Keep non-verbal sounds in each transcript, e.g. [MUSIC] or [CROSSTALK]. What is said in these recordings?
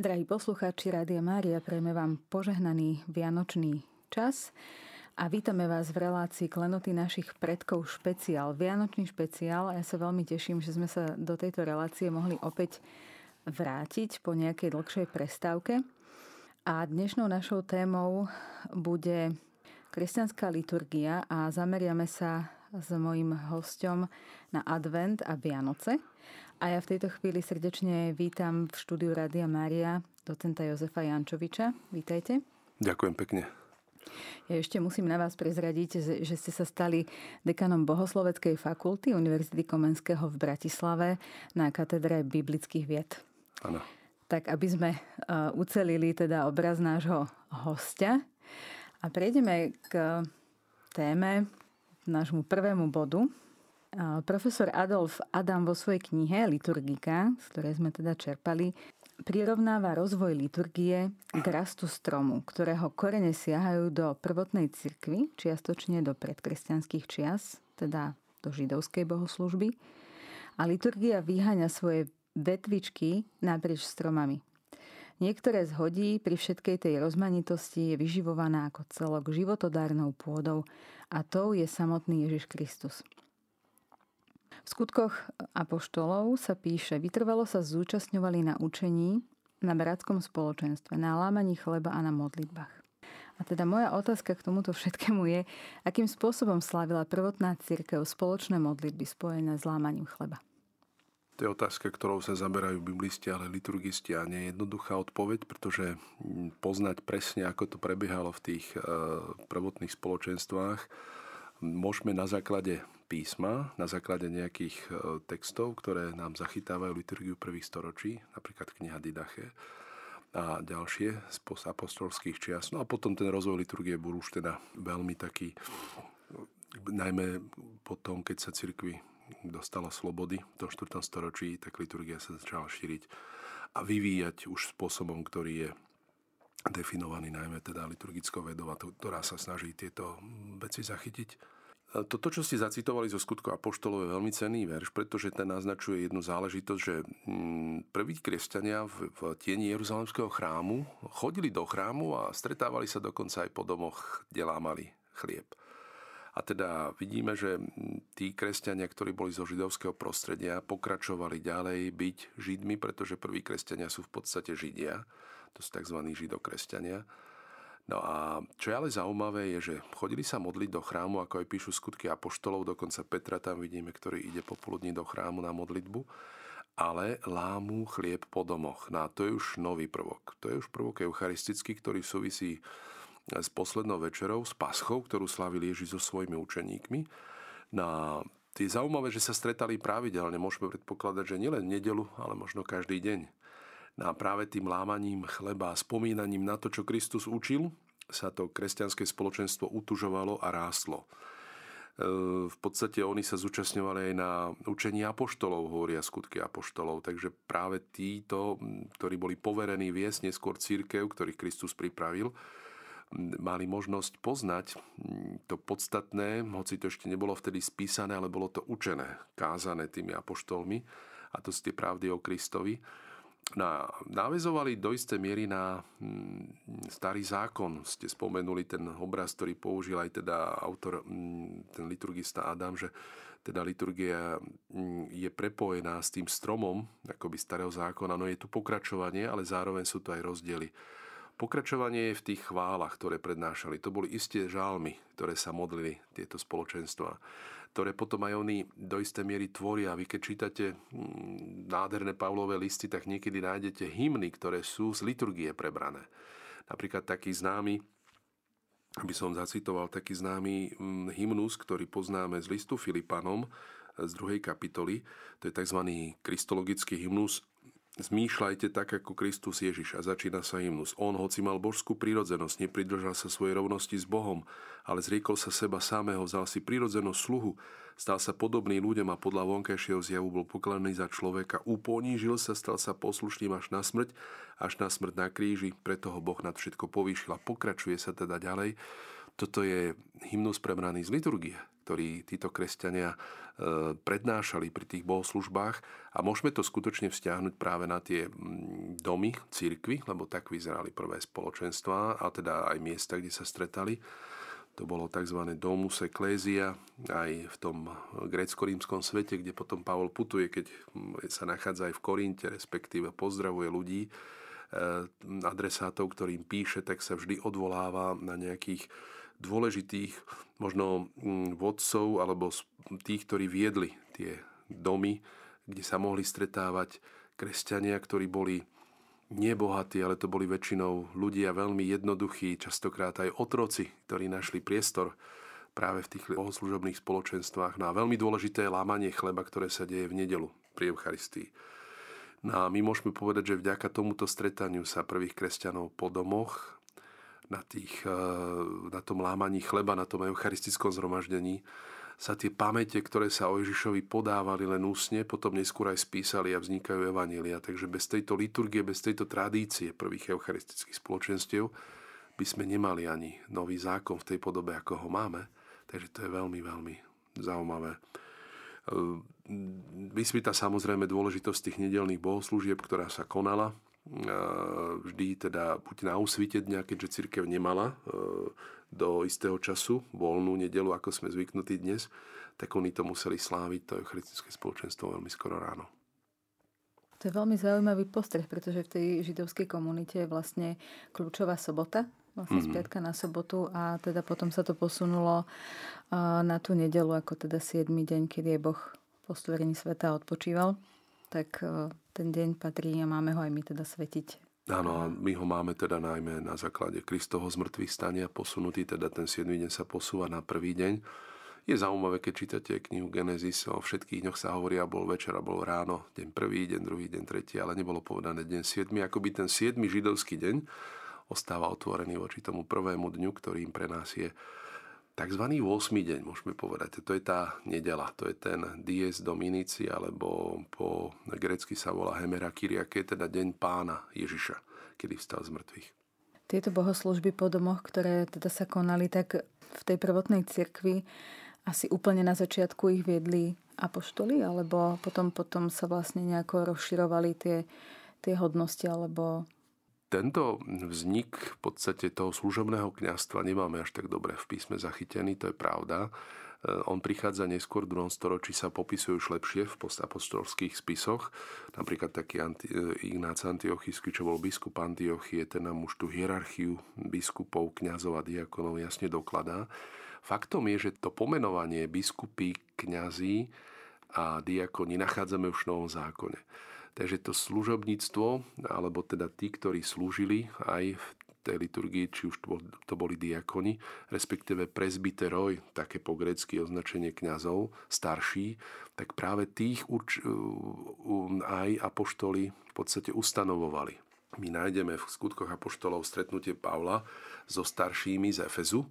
Drahí poslucháči Rádia Mária, prejme vám požehnaný vianočný čas a vítame vás v relácii Klenoty našich predkov špeciál, Vianočný špeciál a ja sa veľmi teším, že sme sa do tejto relácie mohli opäť vrátiť po nejakej dlhšej prestávke. A dnešnou našou témou bude kresťanská liturgia a zameriame sa s mojim hostom na advent a Vianoce. A ja v tejto chvíli srdečne vítam v štúdiu Rádia Mária docenta Jozefa Jančoviča. Vítajte. Ďakujem pekne. Ja ešte musím na vás prezradiť, že ste sa stali dekanom Bohosloveckej fakulty Univerzity Komenského v Bratislave na katedre biblických vied. Áno. Tak aby sme ucelili teda obraz nášho hostia a prejdeme k téme, nášmu prvému bodu, Profesor Adolf Adam vo svojej knihe Liturgika, z ktorej sme teda čerpali, prirovnáva rozvoj liturgie k rastu stromu, ktorého korene siahajú do prvotnej cirkvy, čiastočne do predkresťanských čias, teda do židovskej bohoslužby. A liturgia vyháňa svoje vetvičky naprieč stromami. Niektoré z hodí pri všetkej tej rozmanitosti je vyživovaná ako celok životodárnou pôdou a tou je samotný Ježiš Kristus. V skutkoch apoštolov sa píše, vytrvalo sa zúčastňovali na učení, na bratskom spoločenstve, na lámaní chleba a na modlitbách. A teda moja otázka k tomuto všetkému je, akým spôsobom slávila prvotná církev spoločné modlitby spojené s lámaním chleba. To je otázka, ktorou sa zaberajú biblisti, ale liturgisti a nie je jednoduchá odpoveď, pretože mm, poznať presne, ako to prebiehalo v tých e, prvotných spoločenstvách, môžeme na základe písma, na základe nejakých e, textov, ktoré nám zachytávajú liturgiu prvých storočí, napríklad kniha Didache a ďalšie z apostolských čias. No a potom ten rozvoj liturgie bol už teda veľmi taký, najmä potom, keď sa cirkvi dostala slobody v tom 4. storočí, tak liturgia sa začala šíriť a vyvíjať už spôsobom, ktorý je definovaný najmä teda liturgickou vedou, ktorá sa snaží tieto veci zachytiť. Toto, čo ste zacitovali zo skutku Apoštolov, je veľmi cenný verš, pretože ten naznačuje jednu záležitosť, že mm, prví kresťania v, v tieni Jeruzalemského chrámu chodili do chrámu a stretávali sa dokonca aj po domoch, kde lámali chlieb. A teda vidíme, že mm, tí kresťania, ktorí boli zo židovského prostredia, pokračovali ďalej byť židmi, pretože prví kresťania sú v podstate židia, to sú tzv. židokresťania. No a čo je ale zaujímavé, je, že chodili sa modliť do chrámu, ako aj píšu skutky apoštolov, dokonca Petra tam vidíme, ktorý ide popoludní do chrámu na modlitbu, ale lámu chlieb po domoch. No a to je už nový prvok. To je už prvok eucharistický, ktorý súvisí s poslednou večerou, s paschou, ktorú slávili Ježiš so svojimi učeníkmi. No a je zaujímavé, že sa stretali pravidelne. Môžeme predpokladať, že nielen v nedelu, ale možno každý deň. No a práve tým lámaním chleba a spomínaním na to, čo Kristus učil, sa to kresťanské spoločenstvo utužovalo a rástlo. E, v podstate oni sa zúčastňovali aj na učení apoštolov, hovoria skutky apoštolov, takže práve títo, ktorí boli poverení viesť neskôr církev, ktorých Kristus pripravil, mali možnosť poznať to podstatné, hoci to ešte nebolo vtedy spísané, ale bolo to učené, kázané tými apoštolmi, a to sú tie pravdy o Kristovi na, navezovali do istej miery na mm, starý zákon. Ste spomenuli ten obraz, ktorý použil aj teda autor, mm, ten liturgista Adam, že teda liturgia mm, je prepojená s tým stromom akoby starého zákona. No je tu pokračovanie, ale zároveň sú tu aj rozdiely. Pokračovanie je v tých chválach, ktoré prednášali. To boli isté žálmy, ktoré sa modlili tieto spoločenstva ktoré potom aj oni do isté miery tvoria. Vy keď čítate mm, nádherné Pavlové listy, tak niekedy nájdete hymny, ktoré sú z liturgie prebrané. Napríklad taký známy, aby som zacitoval taký známy mm, hymnus, ktorý poznáme z listu Filipanom z druhej kapitoly. To je tzv. kristologický hymnus Zmýšľajte tak, ako Kristus Ježiš a začína sa hymnus. On, hoci mal božskú prírodzenosť, nepridržal sa svojej rovnosti s Bohom, ale zriekol sa seba samého, vzal si prírodzenosť sluhu, stal sa podobný ľuďom a podľa vonkajšieho zjavu bol pokladaný za človeka, uponížil sa, stal sa poslušným až na smrť, až na smrť na kríži, preto ho Boh nad všetko povýšil a pokračuje sa teda ďalej. Toto je hymnus prebraný z liturgie ktorí títo kresťania prednášali pri tých bohoslužbách a môžeme to skutočne vzťahnuť práve na tie domy, církvy, lebo tak vyzerali prvé spoločenstva a teda aj miesta, kde sa stretali to bolo tzv. domus ecclesia aj v tom grécko-rímskom svete, kde potom Pavol putuje, keď sa nachádza aj v Korinte, respektíve pozdravuje ľudí, eh, adresátov, ktorým píše, tak sa vždy odvoláva na nejakých dôležitých možno mm, vodcov alebo tých, ktorí viedli tie domy, kde sa mohli stretávať kresťania, ktorí boli nebohatí, ale to boli väčšinou ľudia veľmi jednoduchí, častokrát aj otroci, ktorí našli priestor práve v tých bohoslužobných spoločenstvách. No a veľmi dôležité lámanie chleba, ktoré sa deje v nedelu pri Eucharistii. No a my môžeme povedať, že vďaka tomuto stretaniu sa prvých kresťanov po domoch na, tých, eh, na tom lámaní chleba, na tom eucharistickom zhromaždení sa tie pamäte, ktoré sa o Ježišovi podávali len úsne, potom neskôr aj spísali a vznikajú evanília. Takže bez tejto liturgie, bez tejto tradície prvých eucharistických spoločenstiev by sme nemali ani nový zákon v tej podobe, ako ho máme. Takže to je veľmi, veľmi zaujímavé. Ehm, vysvíta samozrejme dôležitosť tých nedelných bohoslúžieb, ktorá sa konala vždy teda buď na úsvite dňa, keďže církev nemala ehm, do istého času, voľnú nedelu, ako sme zvyknutí dnes, tak oni to museli sláviť, to eucharistické spoločenstvo, veľmi skoro ráno. To je veľmi zaujímavý postreh, pretože v tej židovskej komunite je vlastne kľúčová sobota, vlastne mm-hmm. spiatka na sobotu a teda potom sa to posunulo na tú nedelu, ako teda 7. deň, kedy je Boh po stvorení sveta odpočíval. Tak e, ten deň patrí a máme ho aj my teda svetiť Áno, a my ho máme teda najmä na základe Kristovho zmrtvých stania posunutý, teda ten 7. deň sa posúva na prvý deň. Je zaujímavé, keď čítate knihu Genesis, o všetkých dňoch sa hovorí, a bol večer a bol ráno, deň prvý, deň druhý, deň tretí, ale nebolo povedané deň 7. Akoby ten 7. židovský deň ostáva otvorený voči tomu prvému dňu, ktorým pre nás je tzv. 8. deň, môžeme povedať. To je tá nedela, to je ten dies dominici, alebo po grecky sa volá Hemera Kyriake, teda deň pána Ježiša, kedy vstal z mŕtvych. Tieto bohoslužby po domoch, ktoré teda sa konali, tak v tej prvotnej cirkvi asi úplne na začiatku ich viedli apoštoli, alebo potom, potom sa vlastne nejako rozširovali tie, tie hodnosti, alebo tento vznik v podstate toho služobného kňastva nemáme až tak dobre v písme zachytený, to je pravda. On prichádza neskôr v druhom storočí, sa popisuje už lepšie v postapostolských spisoch. Napríklad taký Anti, Ignác Antiochisky, čo bol biskup Antiochie, ten nám už tú hierarchiu biskupov, kňazov a diakonov jasne dokladá. Faktom je, že to pomenovanie biskupy, kňazí a diakoni nachádzame už v Novom zákone. Takže to služobníctvo, alebo teda tí, ktorí slúžili aj v tej liturgii, či už to boli diakoni, respektíve presbyteroj, také po grecky označenie kňazov, starší, tak práve tých aj apoštoli v podstate ustanovovali. My nájdeme v skutkoch apoštolov stretnutie Pavla so staršími z Efezu,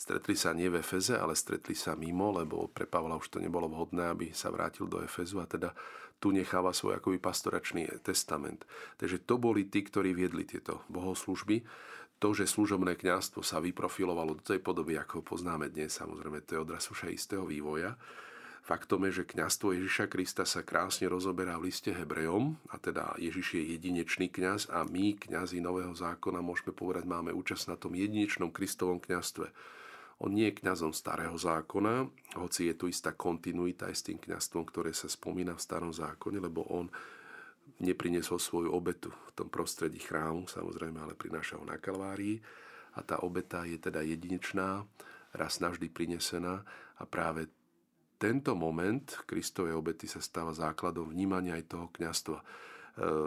Stretli sa nie v Efeze, ale stretli sa mimo, lebo pre Pavla už to nebolo vhodné, aby sa vrátil do Efezu a teda tu necháva svoj akoby pastoračný testament. Takže to boli tí, ktorí viedli tieto bohoslužby. To, že služobné kňazstvo sa vyprofilovalo do tej podoby, ako ho poznáme dnes, samozrejme, to je odraz už aj istého vývoja. Faktom je, že kňazstvo Ježiša Krista sa krásne rozoberá v liste Hebrejom, a teda Ježiš je jedinečný kňaz a my, kňazi Nového zákona, môžeme povedať, máme účasť na tom jedinečnom Kristovom kňazstve on nie je kňazom starého zákona, hoci je tu istá kontinuita aj s tým kňazstvom, ktoré sa spomína v starom zákone, lebo on neprinesol svoju obetu v tom prostredí chrámu, samozrejme, ale prinášal na Kalvárii. A tá obeta je teda jedinečná, raz navždy prinesená a práve tento moment Kristovej obety sa stáva základom vnímania aj toho kňastva e,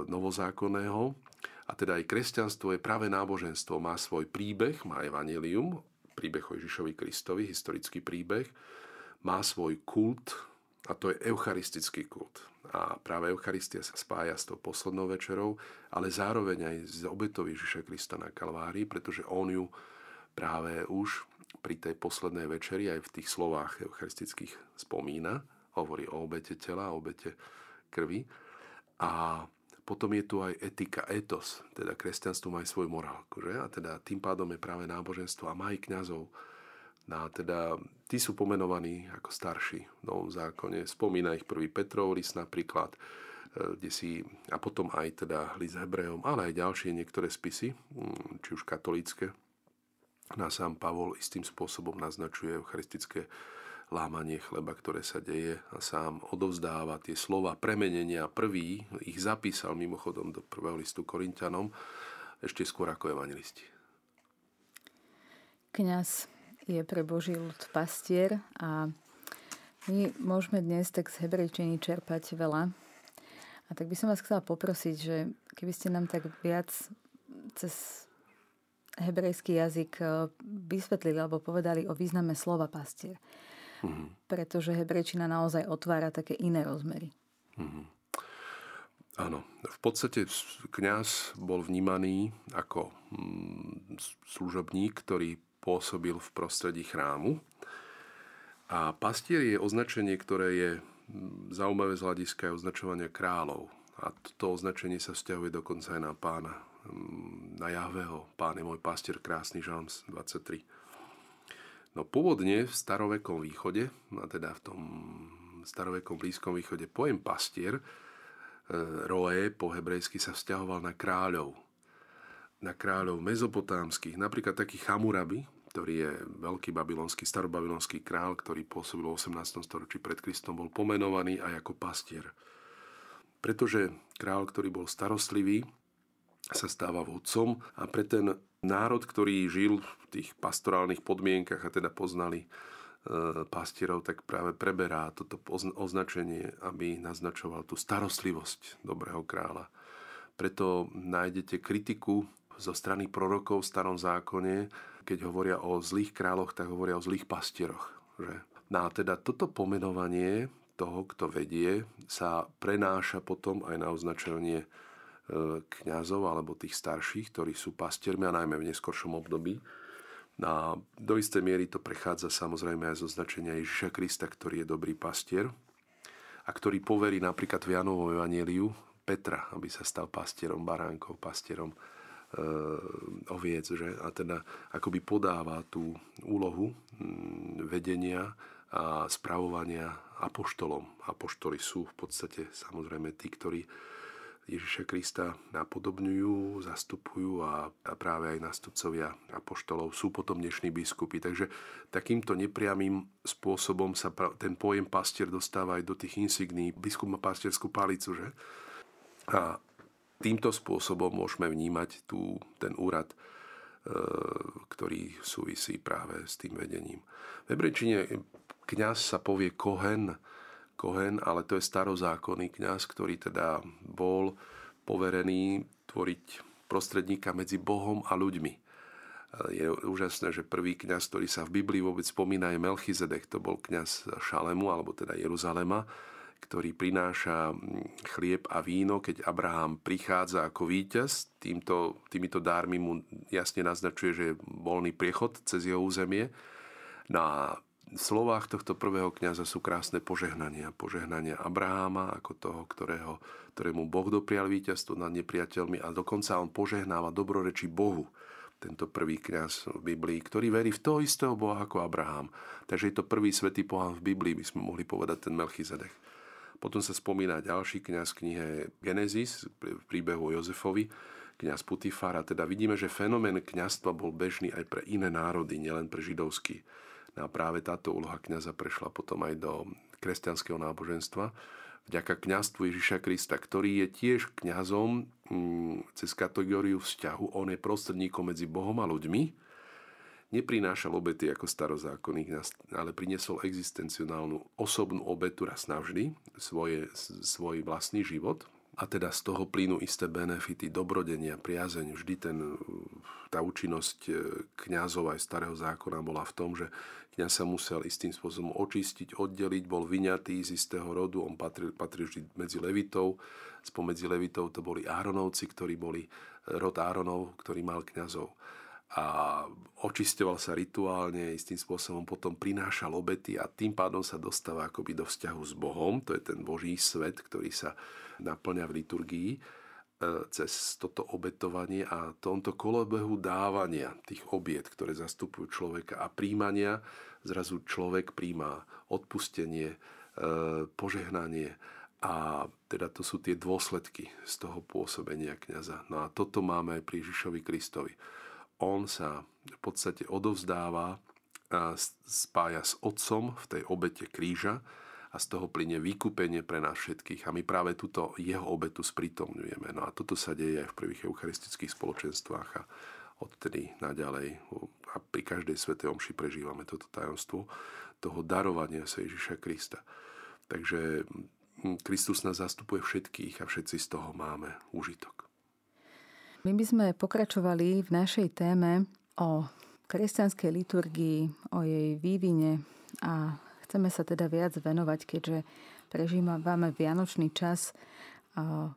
novozákonného. A teda aj kresťanstvo je práve náboženstvo. Má svoj príbeh, má evanelium, príbeh o Ježišovi Kristovi, historický príbeh, má svoj kult a to je eucharistický kult. A práve Eucharistia sa spája s tou poslednou večerou, ale zároveň aj z obetou Ježiša Krista na Kalvárii, pretože on ju práve už pri tej poslednej večeri aj v tých slovách eucharistických spomína, hovorí o obete tela, o obete krvi. A potom je tu aj etika, etos, teda kresťanstvo má aj svoju morálku. Že? A teda tým pádom je práve náboženstvo a má aj kňazov No a teda tí sú pomenovaní ako starší v Novom zákone. Spomína ich prvý Petrov list napríklad, e, kde si, a potom aj teda list Hebrejom, ale aj ďalšie niektoré spisy, mm, či už katolícke. Na sám Pavol istým spôsobom naznačuje eucharistické lámanie chleba, ktoré sa deje a sám odovzdáva tie slova premenenia. Prvý ich zapísal mimochodom do prvého listu Korintianom, ešte skôr ako evangelisti. Kňaz je pre Boží ľud pastier a my môžeme dnes tak z hebrejčiny čerpať veľa. A tak by som vás chcela poprosiť, že keby ste nám tak viac cez hebrejský jazyk eh, vysvetlili alebo povedali o význame slova pastier. Mm-hmm. Pretože hebrejčina naozaj otvára také iné rozmery. Mm-hmm. Áno, v podstate kňaz bol vnímaný ako mm, služobník, ktorý pôsobil v prostredí chrámu. A pastier je označenie, ktoré je mm, zaujímavé z hľadiska označovania kráľov. A toto označenie sa vzťahuje dokonca aj na pána, mm, na Jahveho. Pán je môj pastier, krásny Žalms 23. No pôvodne v starovekom východe, a teda v tom starovekom blízkom východe, pojem pastier, e, roe po hebrejsky sa vzťahoval na kráľov, na kráľov mezopotámskych, napríklad taký Chamurabi, ktorý je veľký babylonský, starobabylonský král, ktorý pôsobil v 18. storočí pred Kristom, bol pomenovaný aj ako pastier. Pretože král, ktorý bol starostlivý, sa stáva vodcom a pre ten národ, ktorý žil v tých pastorálnych podmienkach a teda poznali e, pastierov, tak práve preberá toto označenie, aby naznačoval tú starostlivosť dobrého kráľa. Preto nájdete kritiku zo strany prorokov v starom zákone, keď hovoria o zlých kráľoch, tak hovoria o zlých pastieroch. Že? No a teda toto pomenovanie toho, kto vedie, sa prenáša potom aj na označenie kňazov alebo tých starších, ktorí sú pastiermi a najmä v neskoršom období. A do istej miery to prechádza samozrejme aj zo značenia Ježiša Krista, ktorý je dobrý pastier a ktorý poverí napríklad v Janovom evanieliu Petra, aby sa stal pastierom baránkov, pastierom Eh, oviec, že? a teda akoby podáva tú úlohu mm, vedenia a spravovania apoštolom. Apoštoli sú v podstate samozrejme tí, ktorí Ježiša Krista napodobňujú, zastupujú a, a práve aj nástupcovia apoštolov sú potom dnešní biskupy. Takže takýmto nepriamým spôsobom sa ten pojem pastier dostáva aj do tých insigní. Biskup má pastierskú palicu, že? A týmto spôsobom môžeme vnímať tú, ten úrad, e, ktorý súvisí práve s tým vedením. V hebrejčine kňaz sa povie kohen, kohen, ale to je starozákonný kňaz, ktorý teda bol poverený tvoriť prostredníka medzi Bohom a ľuďmi. Je úžasné, že prvý kňaz, ktorý sa v Biblii vôbec spomína, je Melchizedek. To bol kňaz Šalemu, alebo teda Jeruzalema ktorý prináša chlieb a víno, keď Abraham prichádza ako víťaz. Týmto, týmito dármi mu jasne naznačuje, že je voľný priechod cez jeho územie. Na slovách tohto prvého kňaza sú krásne požehnania. Požehnania Abraháma ako toho, ktorého, ktorému Boh doprial víťazstvo nad nepriateľmi a dokonca on požehnáva dobrorečí Bohu tento prvý kňaz v Biblii, ktorý verí v toho istého Boha ako Abraham. Takže je to prvý svetý pohán v Biblii, by sme mohli povedať ten Melchizedek. Potom sa spomína ďalší kňaz v knihe Genesis, v príbehu o Jozefovi, kňaz Putifar. A teda vidíme, že fenomén kňazstva bol bežný aj pre iné národy, nielen pre židovský. No a práve táto úloha kňaza prešla potom aj do kresťanského náboženstva vďaka kňazstvu Ježiša Krista, ktorý je tiež kňazom mm, cez kategóriu vzťahu. On je prostredníkom medzi Bohom a ľuďmi neprinášal obety ako starozákonník, ale priniesol existencionálnu osobnú obetu raz navždy, svoje, svoj vlastný život. A teda z toho plínu isté benefity, dobrodenia, priazeň. Vždy ten, tá účinnosť e, kňazov aj starého zákona bola v tom, že kňaz sa musel istým spôsobom očistiť, oddeliť, bol vyňatý z istého rodu, on patril, patril vždy medzi levitov. Spomedzi levitov to boli Áronovci, ktorí boli rod Áronov, ktorý mal kňazov a očistoval sa rituálne, istým spôsobom potom prinášal obety a tým pádom sa dostáva akoby do vzťahu s Bohom, to je ten Boží svet, ktorý sa naplňa v liturgii. cez toto obetovanie a tomto kolobehu dávania tých obiet, ktoré zastupujú človeka a príjmania, zrazu človek príjma odpustenie, e, požehnanie a teda to sú tie dôsledky z toho pôsobenia kniaza. No a toto máme aj pri Ježišovi Kristovi. On sa v podstate odovzdáva spája s Otcom v tej obete kríža a z toho plyne vykúpenie pre nás všetkých. A my práve túto jeho obetu sprítomňujeme. No a toto sa deje aj v prvých eucharistických spoločenstvách a odtedy naďalej a pri každej svetej omši prežívame toto tajomstvo toho darovania sa Ježiša Krista. Takže Kristus nás zastupuje všetkých a všetci z toho máme užitok. My by sme pokračovali v našej téme o kresťanskej liturgii, o jej vývine a Chceme sa teda viac venovať, keďže prežívame Vianočný čas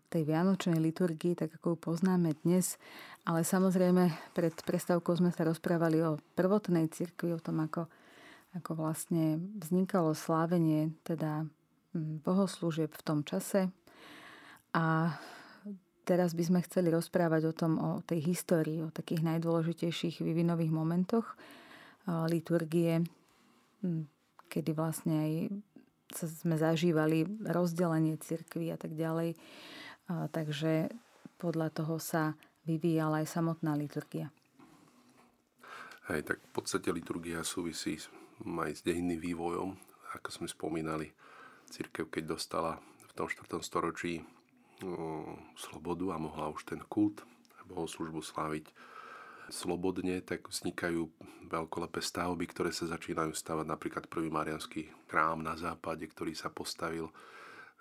tej Vianočnej liturgii, tak ako ju poznáme dnes. Ale samozrejme, pred prestavkou sme sa rozprávali o prvotnej cirkvi, o tom, ako, ako vlastne vznikalo slávenie teda bohoslúžieb v tom čase. A teraz by sme chceli rozprávať o tom, o tej histórii, o takých najdôležitejších vývinových momentoch liturgie kedy vlastne aj sme zažívali rozdelenie cirkvy a tak ďalej. Takže podľa toho sa vyvíjala aj samotná liturgia. Hej, tak v podstate liturgia súvisí aj s dejinným vývojom. Ako sme spomínali, církev, keď dostala v tom 4. storočí slobodu a mohla už ten kult bohoslužbu sláviť slobodne, tak vznikajú veľkolepé stavby, ktoré sa začínajú stavať. Napríklad prvý marianský chrám na západe, ktorý sa postavil,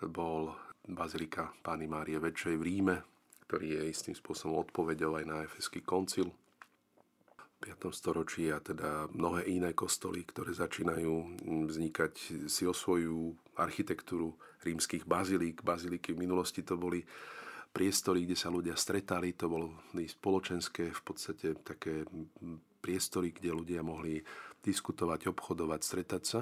bol Bazilika Pány Márie Väčšej v Ríme, ktorý je istým spôsobom odpovedou aj na Efeský koncil 5. storočí a teda mnohé iné kostoly, ktoré začínajú vznikať, si osvojujú architektúru rímskych bazilík. Baziliky v minulosti to boli priestory, kde sa ľudia stretali, to bolo spoločenské v podstate také priestory, kde ľudia mohli diskutovať, obchodovať, stretať sa.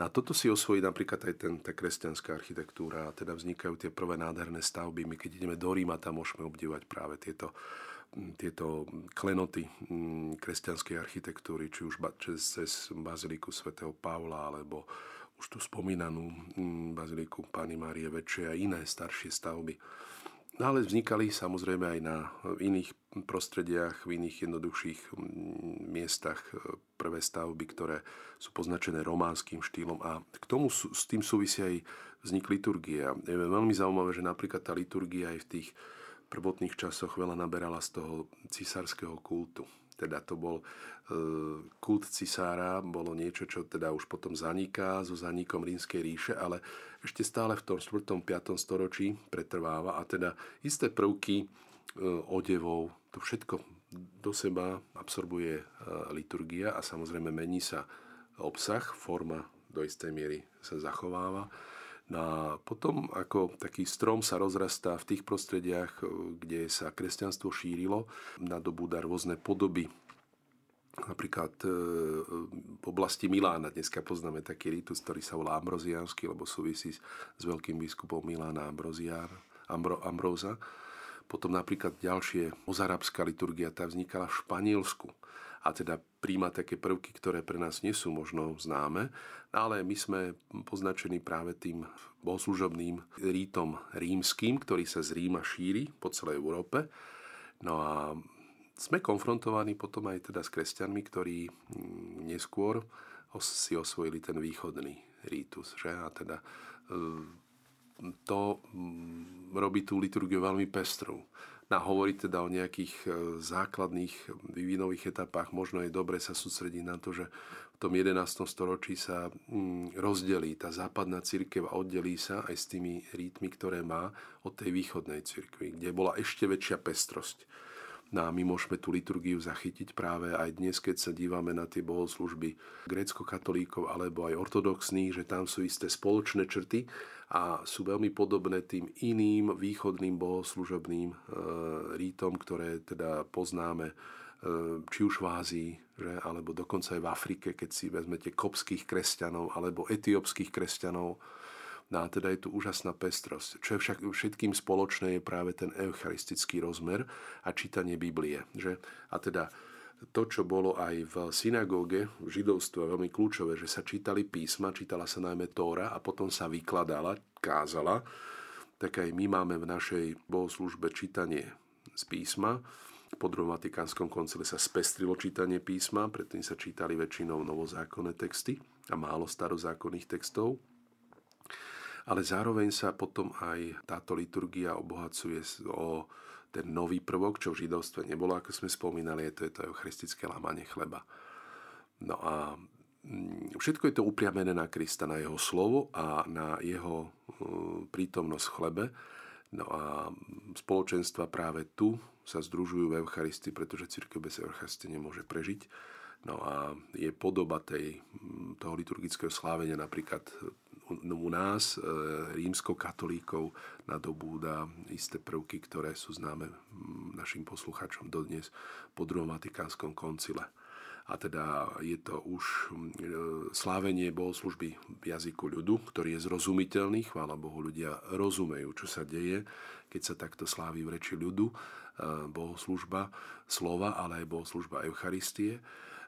No a toto si osvojí napríklad aj ten, tá kresťanská architektúra a teda vznikajú tie prvé nádherné stavby. My keď ideme do Ríma, tam môžeme obdivovať práve tieto, tieto klenoty kresťanskej architektúry, či už cez, baziliku svätého Pavla alebo už tu spomínanú baziliku Pány Márie Väčšej a iné staršie stavby. No ale vznikali samozrejme aj na iných prostrediach, v iných jednoduchších miestach e, prvé stavby, ktoré sú poznačené románským štýlom a k tomu s tým súvisia aj vznik liturgie. Je veľmi zaujímavé, že napríklad tá liturgia aj v tých prvotných časoch veľa naberala z toho cisárskeho kultu. Teda to bol e, kult cisára, bolo niečo, čo teda už potom zaniká so zanikom rímskej ríše, ale ešte stále v tom 4. 5. storočí pretrváva a teda isté prvky e, odevov, to všetko do seba absorbuje e, liturgia a samozrejme mení sa obsah, forma do istej miery sa zachováva. No a potom ako taký strom sa rozrastá v tých prostrediach, kde sa kresťanstvo šírilo, nadobúda rôzne podoby. Napríklad e, v oblasti Milána dneska poznáme taký ritus, ktorý sa volá ambroziánsky, lebo súvisí s veľkým biskupom Milána Ambroziár, Ambro, Ambróza. Potom napríklad ďalšie mozarabská liturgia, tá vznikala v Španielsku a teda príjma také prvky, ktoré pre nás nie sú možno známe, ale my sme poznačení práve tým bohoslužobným rítom rímským, ktorý sa z Ríma šíri po celej Európe. No a sme konfrontovaní potom aj teda s kresťanmi, ktorí mm, neskôr si osvojili ten východný rítus. Že? A teda e, to mm, robí tú liturgiu veľmi pestrú a hovoriť teda o nejakých e, základných vývinových etapách, možno je dobre sa sústrediť na to, že v tom 11. storočí sa mm, rozdelí tá západná církev a oddelí sa aj s tými rítmi, ktoré má od tej východnej církvy, kde bola ešte väčšia pestrosť. No a my môžeme tú liturgiu zachytiť práve aj dnes, keď sa dívame na tie bohoslužby grécko-katolíkov alebo aj ortodoxných, že tam sú isté spoločné črty a sú veľmi podobné tým iným východným bohoslužobným e, rítom, ktoré teda poznáme e, či už v Ázii, že, alebo dokonca aj v Afrike, keď si vezmete kopských kresťanov alebo etiópskych kresťanov. No a teda je tu úžasná pestrosť. Čo je však všetkým spoločné je práve ten eucharistický rozmer a čítanie Biblie. Že? A teda to, čo bolo aj v synagóge, v židovstve veľmi kľúčové, že sa čítali písma, čítala sa najmä Tóra a potom sa vykladala, kázala, tak aj my máme v našej bohoslužbe čítanie z písma. Po druhom Vatikánskom koncile sa spestrilo čítanie písma, predtým sa čítali väčšinou novozákonné texty a málo starozákonných textov ale zároveň sa potom aj táto liturgia obohacuje o ten nový prvok, čo v židovstve nebolo, ako sme spomínali, je to, je to eucharistické lámanie chleba. No a mm, všetko je to upriamené na Krista, na jeho slovo a na jeho e, prítomnosť v chlebe. No a spoločenstva práve tu sa združujú v Eucharistii, pretože církev bez Eucharistie nemôže prežiť. No a je podoba tej, toho liturgického slávenia napríklad u nás, e, rímsko-katolíkov, nadobúda isté prvky, ktoré sú známe našim posluchačom dodnes po druhom Vatikánskom koncile. A teda je to už e, slávenie bohoslužby v jazyku ľudu, ktorý je zrozumiteľný. Chvála Bohu, ľudia rozumejú, čo sa deje, keď sa takto slávi v reči ľudu e, bohoslužba slova, ale aj bohoslužba Eucharistie.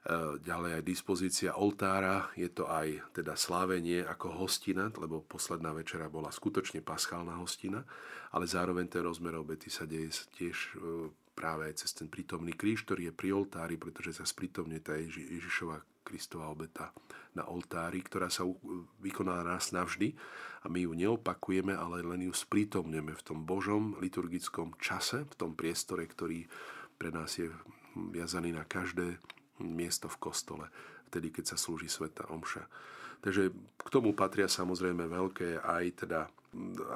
E, ďalej aj dispozícia oltára, je to aj teda slávenie ako hostina, lebo posledná večera bola skutočne paschálna hostina, ale zároveň ten rozmer obety sa deje tiež e, práve cez ten prítomný kríž, ktorý je pri oltári, pretože sa sprítomne tá Ježišova Kristová obeta na oltári, ktorá sa vykoná raz navždy a my ju neopakujeme, ale len ju sprítomneme v tom Božom liturgickom čase, v tom priestore, ktorý pre nás je viazaný na každé miesto v kostole, vtedy, keď sa slúži Sveta Omša. Takže k tomu patria samozrejme veľké aj teda,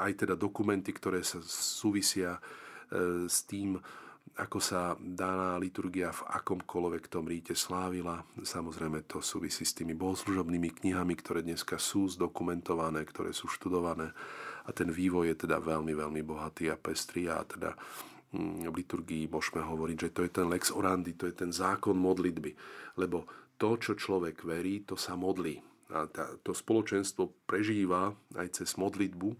aj teda dokumenty, ktoré sa súvisia e, s tým, ako sa daná liturgia v akomkoľvek tom ríte slávila. Samozrejme to súvisí s tými bohoslužobnými knihami, ktoré dneska sú zdokumentované, ktoré sú študované a ten vývoj je teda veľmi, veľmi bohatý a pestrý a teda v liturgii môžeme hovoriť, že to je ten lex orandi, to je ten zákon modlitby. Lebo to, čo človek verí, to sa modlí. A to spoločenstvo prežíva aj cez modlitbu e,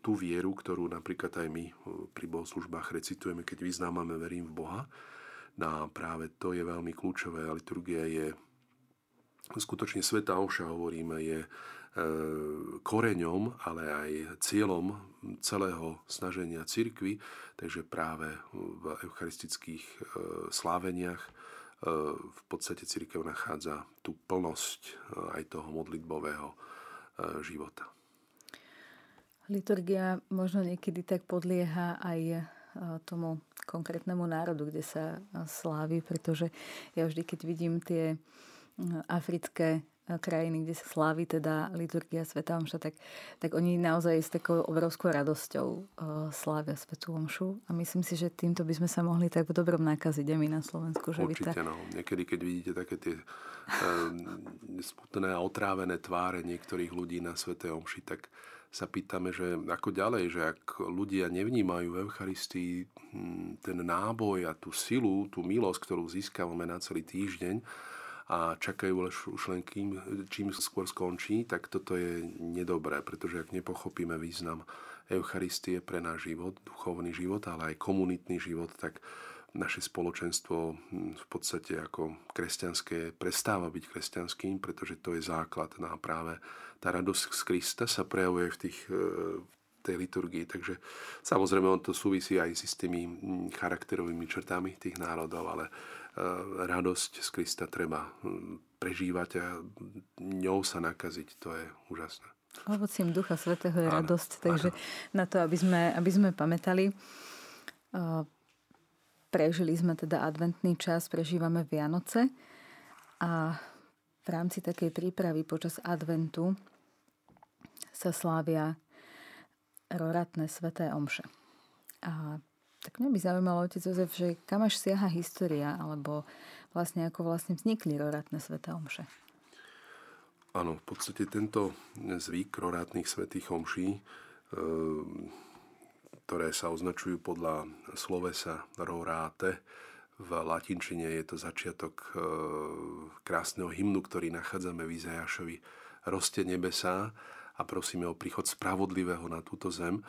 tú vieru, ktorú napríklad aj my e, pri bohoslužbách recitujeme, keď vyznávame verím v Boha. No a práve to je veľmi kľúčové. A liturgia je skutočne Sveta Oša, hovoríme, je koreňom, ale aj cieľom celého snaženia cirkvy, takže práve v eucharistických e, sláveniach e, v podstate církev nachádza tú plnosť aj toho modlitbového života. Liturgia možno niekedy tak podlieha aj tomu konkrétnemu národu, kde sa slávi, pretože ja vždy, keď vidím tie africké krajiny, kde sa slávi teda liturgia Sveta Omša, tak, tak oni naozaj s takou obrovskou radosťou uh, slávia Svetú Omšu a myslím si, že týmto by sme sa mohli tak v dobrom nakaziť aj my na Slovensku. Že Určite, tá... no. Niekedy, keď vidíte také tie uh, smutné a otrávené tváre niektorých ľudí na Svetej Omši, tak sa pýtame, že ako ďalej, že ak ľudia nevnímajú v Eucharistii hm, ten náboj a tú silu, tú milosť, ktorú získavame na celý týždeň, a čakajú už len kým, čím skôr skončí, tak toto je nedobré, pretože ak nepochopíme význam Eucharistie pre náš život, duchovný život, ale aj komunitný život, tak naše spoločenstvo hm, v podstate ako kresťanské prestáva byť kresťanským, pretože to je základ. No a práve tá radosť z Krista sa prejavuje v tých e, tej liturgii. Takže samozrejme on to súvisí aj s tými hm, charakterovými črtami tých národov, ale radosť z Krista treba hm, prežívať a ňou sa nakaziť. To je úžasné. Ovocím Ducha Svetého je áno, radosť, takže áno. na to, aby sme, aby sme pamätali. Eh, prežili sme teda adventný čas, prežívame Vianoce a v rámci takej prípravy počas adventu sa slávia roratné sveté omše. A tak mňa by zaujímalo, otec Jozef, že kam až siaha história, alebo vlastne ako vlastne vznikli rorátne sveté omše? Áno, v podstate tento zvyk rorátnych svetých omší, eh, ktoré sa označujú podľa slovesa roráte, v latinčine je to začiatok eh, krásneho hymnu, ktorý nachádzame v Izajašovi. Roste nebesá a prosíme o príchod spravodlivého na túto zem.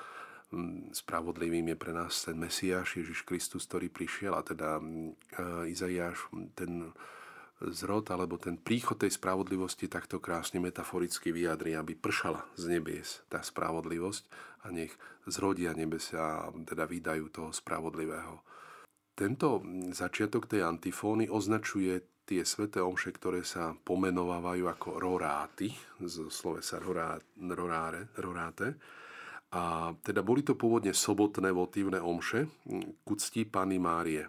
Mm, spravodlivým je pre nás ten Mesiáš, Ježiš Kristus, ktorý prišiel a teda mm, Izaiáš, ten zrod alebo ten príchod tej spravodlivosti takto krásne metaforicky vyjadri, aby pršala z nebies tá spravodlivosť a nech zrodia nebesia a teda vydajú toho spravodlivého. Tento začiatok tej antifóny označuje tie sveté omše, ktoré sa pomenovávajú ako roráty, z slovesa roráre, roráte. A teda boli to pôvodne sobotné votívne omše ku cti Pany Márie,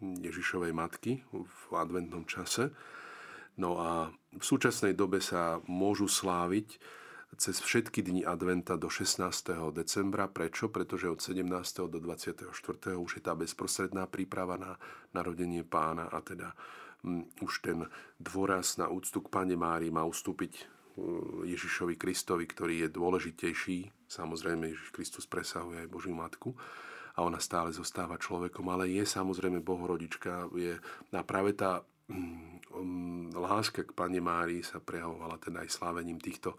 Ježišovej matky v adventnom čase. No a v súčasnej dobe sa môžu sláviť cez všetky dni adventa do 16. decembra. Prečo? Pretože od 17. do 24. už je tá bezprostredná príprava na narodenie pána a teda už ten dôraz na úctu k Pane Mári má ustúpiť Ježišovi Kristovi, ktorý je dôležitejší. Samozrejme, Ježiš Kristus presahuje aj Božiu Matku a ona stále zostáva človekom, ale je samozrejme Bohorodička. Je, a práve tá um, láska k Pane Márii sa prejavovala teda aj slávením týchto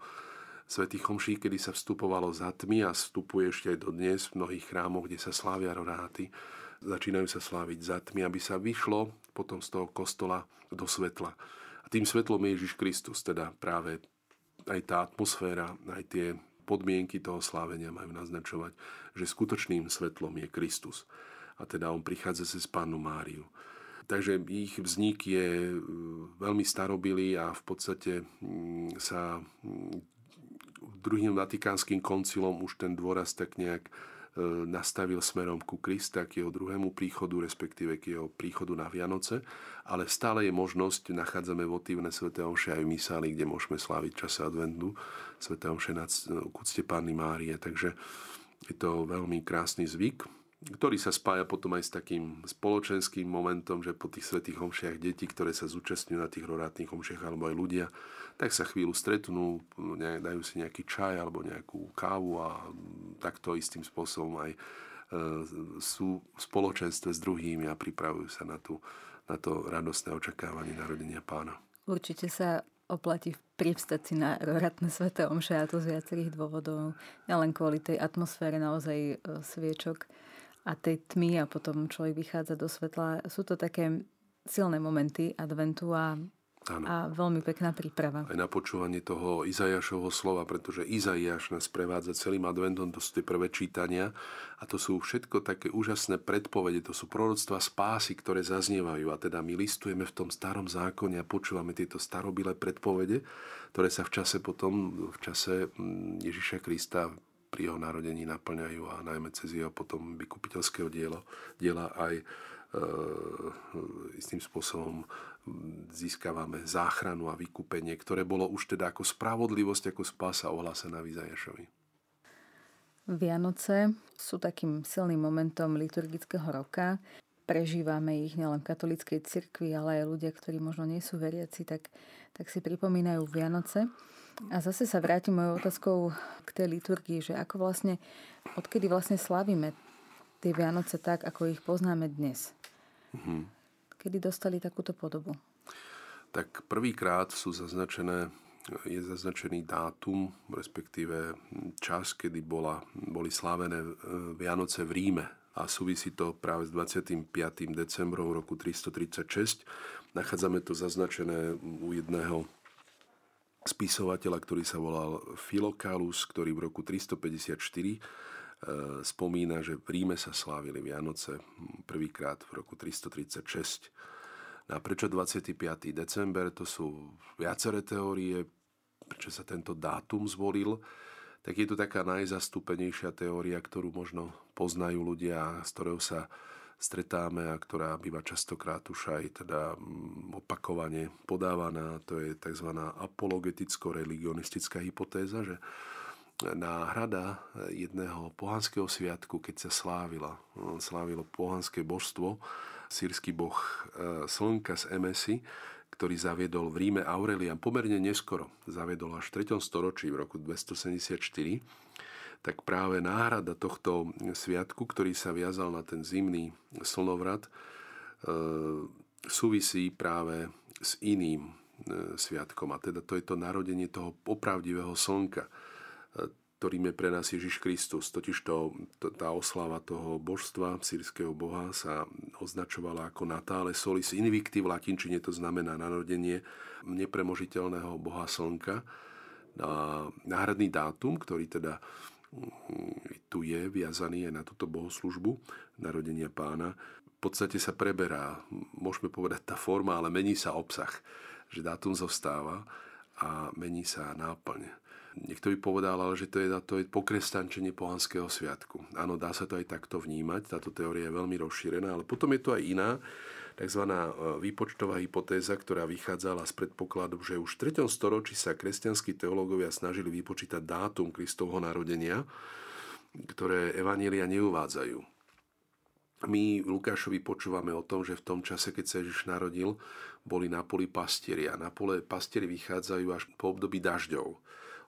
svetých homší, kedy sa vstupovalo za tmy a vstupuje ešte aj dodnes v mnohých chrámoch, kde sa slávia roráty. Začínajú sa sláviť za tmy, aby sa vyšlo potom z toho kostola do svetla. A tým svetlom je Ježiš Kristus, teda práve aj tá atmosféra, aj tie podmienky toho slávenia majú naznačovať, že skutočným svetlom je Kristus. A teda on prichádza cez Pánu Máriu. Takže ich vznik je e, veľmi starobilý a v podstate mm, sa mm, druhým vatikánskym koncilom už ten dôraz tak nejak nastavil smerom ku Krista, k jeho druhému príchodu, respektíve k jeho príchodu na Vianoce, ale stále je možnosť, nachádzame votívne Sv. Omše aj v Misáli, kde môžeme sláviť čase adventu, Sv. Omše na úcte Panny Márie, takže je to veľmi krásny zvyk ktorý sa spája potom aj s takým spoločenským momentom, že po tých svetých homšiach deti, ktoré sa zúčastňujú na tých rorátnych homšiach alebo aj ľudia, tak sa chvíľu stretnú, dajú si nejaký čaj alebo nejakú kávu a takto istým spôsobom aj e, sú v spoločenstve s druhými a pripravujú sa na, tú, na to radostné očakávanie narodenia pána. Určite sa oplatí privstať si na rorátne sveté omše a to z viacerých dôvodov. Nielen kvôli tej atmosfére naozaj e, sviečok, a tej tmy a potom človek vychádza do svetla. Sú to také silné momenty adventu a, a veľmi pekná príprava. Aj na počúvanie toho Izajašovho slova, pretože Izajaš nás prevádza celým adventom, to sú tie prvé čítania. A to sú všetko také úžasné predpovede, to sú proroctva spásy, ktoré zaznievajú. A teda my listujeme v tom starom zákone a počúvame tieto starobilé predpovede, ktoré sa v čase potom, v čase mm, Ježiša Krista pri jeho narodení naplňajú a najmä cez jeho potom vykupiteľského dielo, diela aj e, istým spôsobom získavame záchranu a vykúpenie, ktoré bolo už teda ako spravodlivosť, ako spása ohlásená Vizajašovi. Vianoce sú takým silným momentom liturgického roka. Prežívame ich nielen v katolíckej cirkvi, ale aj ľudia, ktorí možno nie sú veriaci, tak, tak si pripomínajú Vianoce. A zase sa vrátim mojou otázkou k tej liturgii, že ako vlastne, odkedy vlastne slavíme tie Vianoce tak, ako ich poznáme dnes. Mm-hmm. Kedy dostali takúto podobu? Tak prvýkrát sú zaznačené, je zaznačený dátum, respektíve čas, kedy bola, boli slávené e, Vianoce v Ríme. A súvisí to práve s 25. decembrom roku 336. Nachádzame to zaznačené u jedného spisovateľa, ktorý sa volal Filokálus, ktorý v roku 354 e, spomína, že v Ríme sa slávili Vianoce prvýkrát v roku 336. No a prečo 25. december? To sú viaceré teórie, prečo sa tento dátum zvolil. Tak je to taká najzastúpenejšia teória, ktorú možno poznajú ľudia, z ktorého sa stretáme a ktorá býva častokrát už aj teda opakovane podávaná. To je tzv. apologeticko-religionistická hypotéza, že náhrada jedného pohanského sviatku, keď sa slávila, slávilo pohanské božstvo, sírsky boh e, slnka z Emesy, ktorý zaviedol v Ríme Aurelian pomerne neskoro, zaviedol až v 3. storočí v roku 274 tak práve náhrada tohto sviatku, ktorý sa viazal na ten zimný slnovrat, e, súvisí práve s iným sviatkom. A teda to je to narodenie toho opravdivého slnka. Ktorým je pre nás Ježiš Kristus. Totiž to, to, tá oslava toho božstva, sírskeho boha, sa označovala ako Natále solis invicti, v latinčine to znamená narodenie nepremožiteľného boha slnka. A náhradný dátum, ktorý teda mm, tu je viazaný aj na túto bohoslužbu, narodenia pána, v podstate sa preberá, môžeme povedať tá forma, ale mení sa obsah. Že dátum zostáva a mení sa náplň. Niekto by povedal, ale že to je, to je pokrestančenie pohanského sviatku. Áno, dá sa to aj takto vnímať, táto teória je veľmi rozšírená, ale potom je tu aj iná, tzv. E, výpočtová hypotéza, ktorá vychádzala z predpokladu, že už v 3. storočí sa kresťanskí teológovia snažili vypočítať dátum Kristovho narodenia, ktoré evanielia neuvádzajú. My Lukášovi počúvame o tom, že v tom čase, keď sa Ježiš narodil, boli na poli pastieri a na pole pastieri vychádzajú až po období dažďov.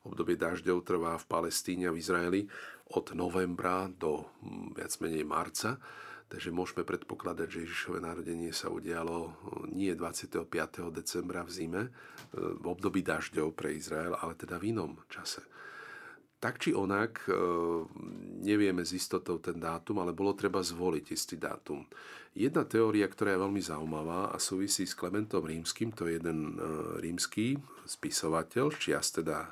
Obdobie dažďov trvá v Palestíne a v Izraeli od novembra do hm, viac menej marca. Takže môžeme predpokladať, že Ježišové narodenie sa udialo hm, nie 25. decembra v zime, hm, v období dažďov pre Izrael, ale teda v inom čase. Tak či onak, nevieme z istotou ten dátum, ale bolo treba zvoliť istý dátum. Jedna teória, ktorá je veľmi zaujímavá a súvisí s Klementom rímským, to je jeden rímsky spisovateľ, čias teda e,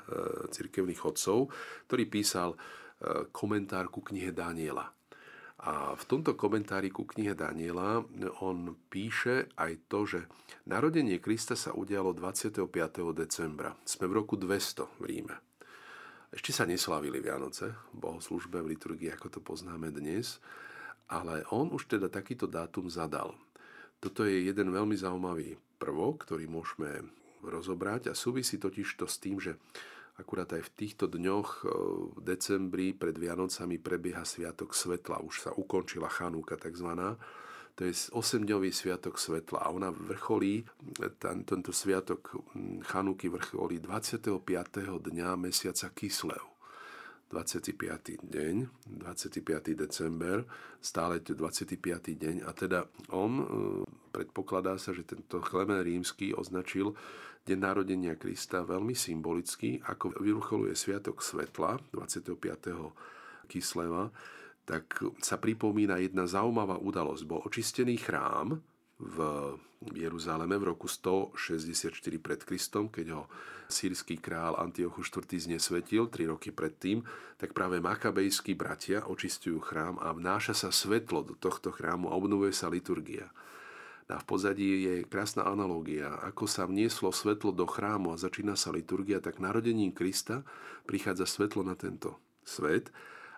cirkevných odcov, ktorý písal komentár ku knihe Daniela. A v tomto komentári ku knihe Daniela on píše aj to, že narodenie Krista sa udialo 25. decembra. Sme v roku 200 v Ríme. Ešte sa neslavili Vianoce v bohoslužbe, v liturgii, ako to poznáme dnes, ale on už teda takýto dátum zadal. Toto je jeden veľmi zaujímavý prvok, ktorý môžeme rozobrať a súvisí totiž to s tým, že akurát aj v týchto dňoch e, v decembri pred Vianocami prebieha Sviatok svetla. Už sa ukončila Chanúka takzvaná. To je 8-dňový Sviatok svetla a ona vrcholí, ten, tento Sviatok Chanúky vrcholí 25. dňa mesiaca Kislev. 25. deň, 25. december, stále to 25. deň a teda on, e, predpokladá sa, že tento Klemen rímsky označil deň narodenia Krista veľmi symbolicky, ako vyrucholuje Sviatok Svetla 25. Kisleva, tak sa pripomína jedna zaujímavá udalosť. Bol očistený chrám, v Jeruzaleme v roku 164 pred Kristom, keď ho sírsky král Antiochus IV znesvetil 3 roky predtým, tak práve makabejskí bratia očistujú chrám a vnáša sa svetlo do tohto chrámu a obnovuje sa liturgia. A v pozadí je krásna analogia. Ako sa vnieslo svetlo do chrámu a začína sa liturgia, tak narodením Krista prichádza svetlo na tento svet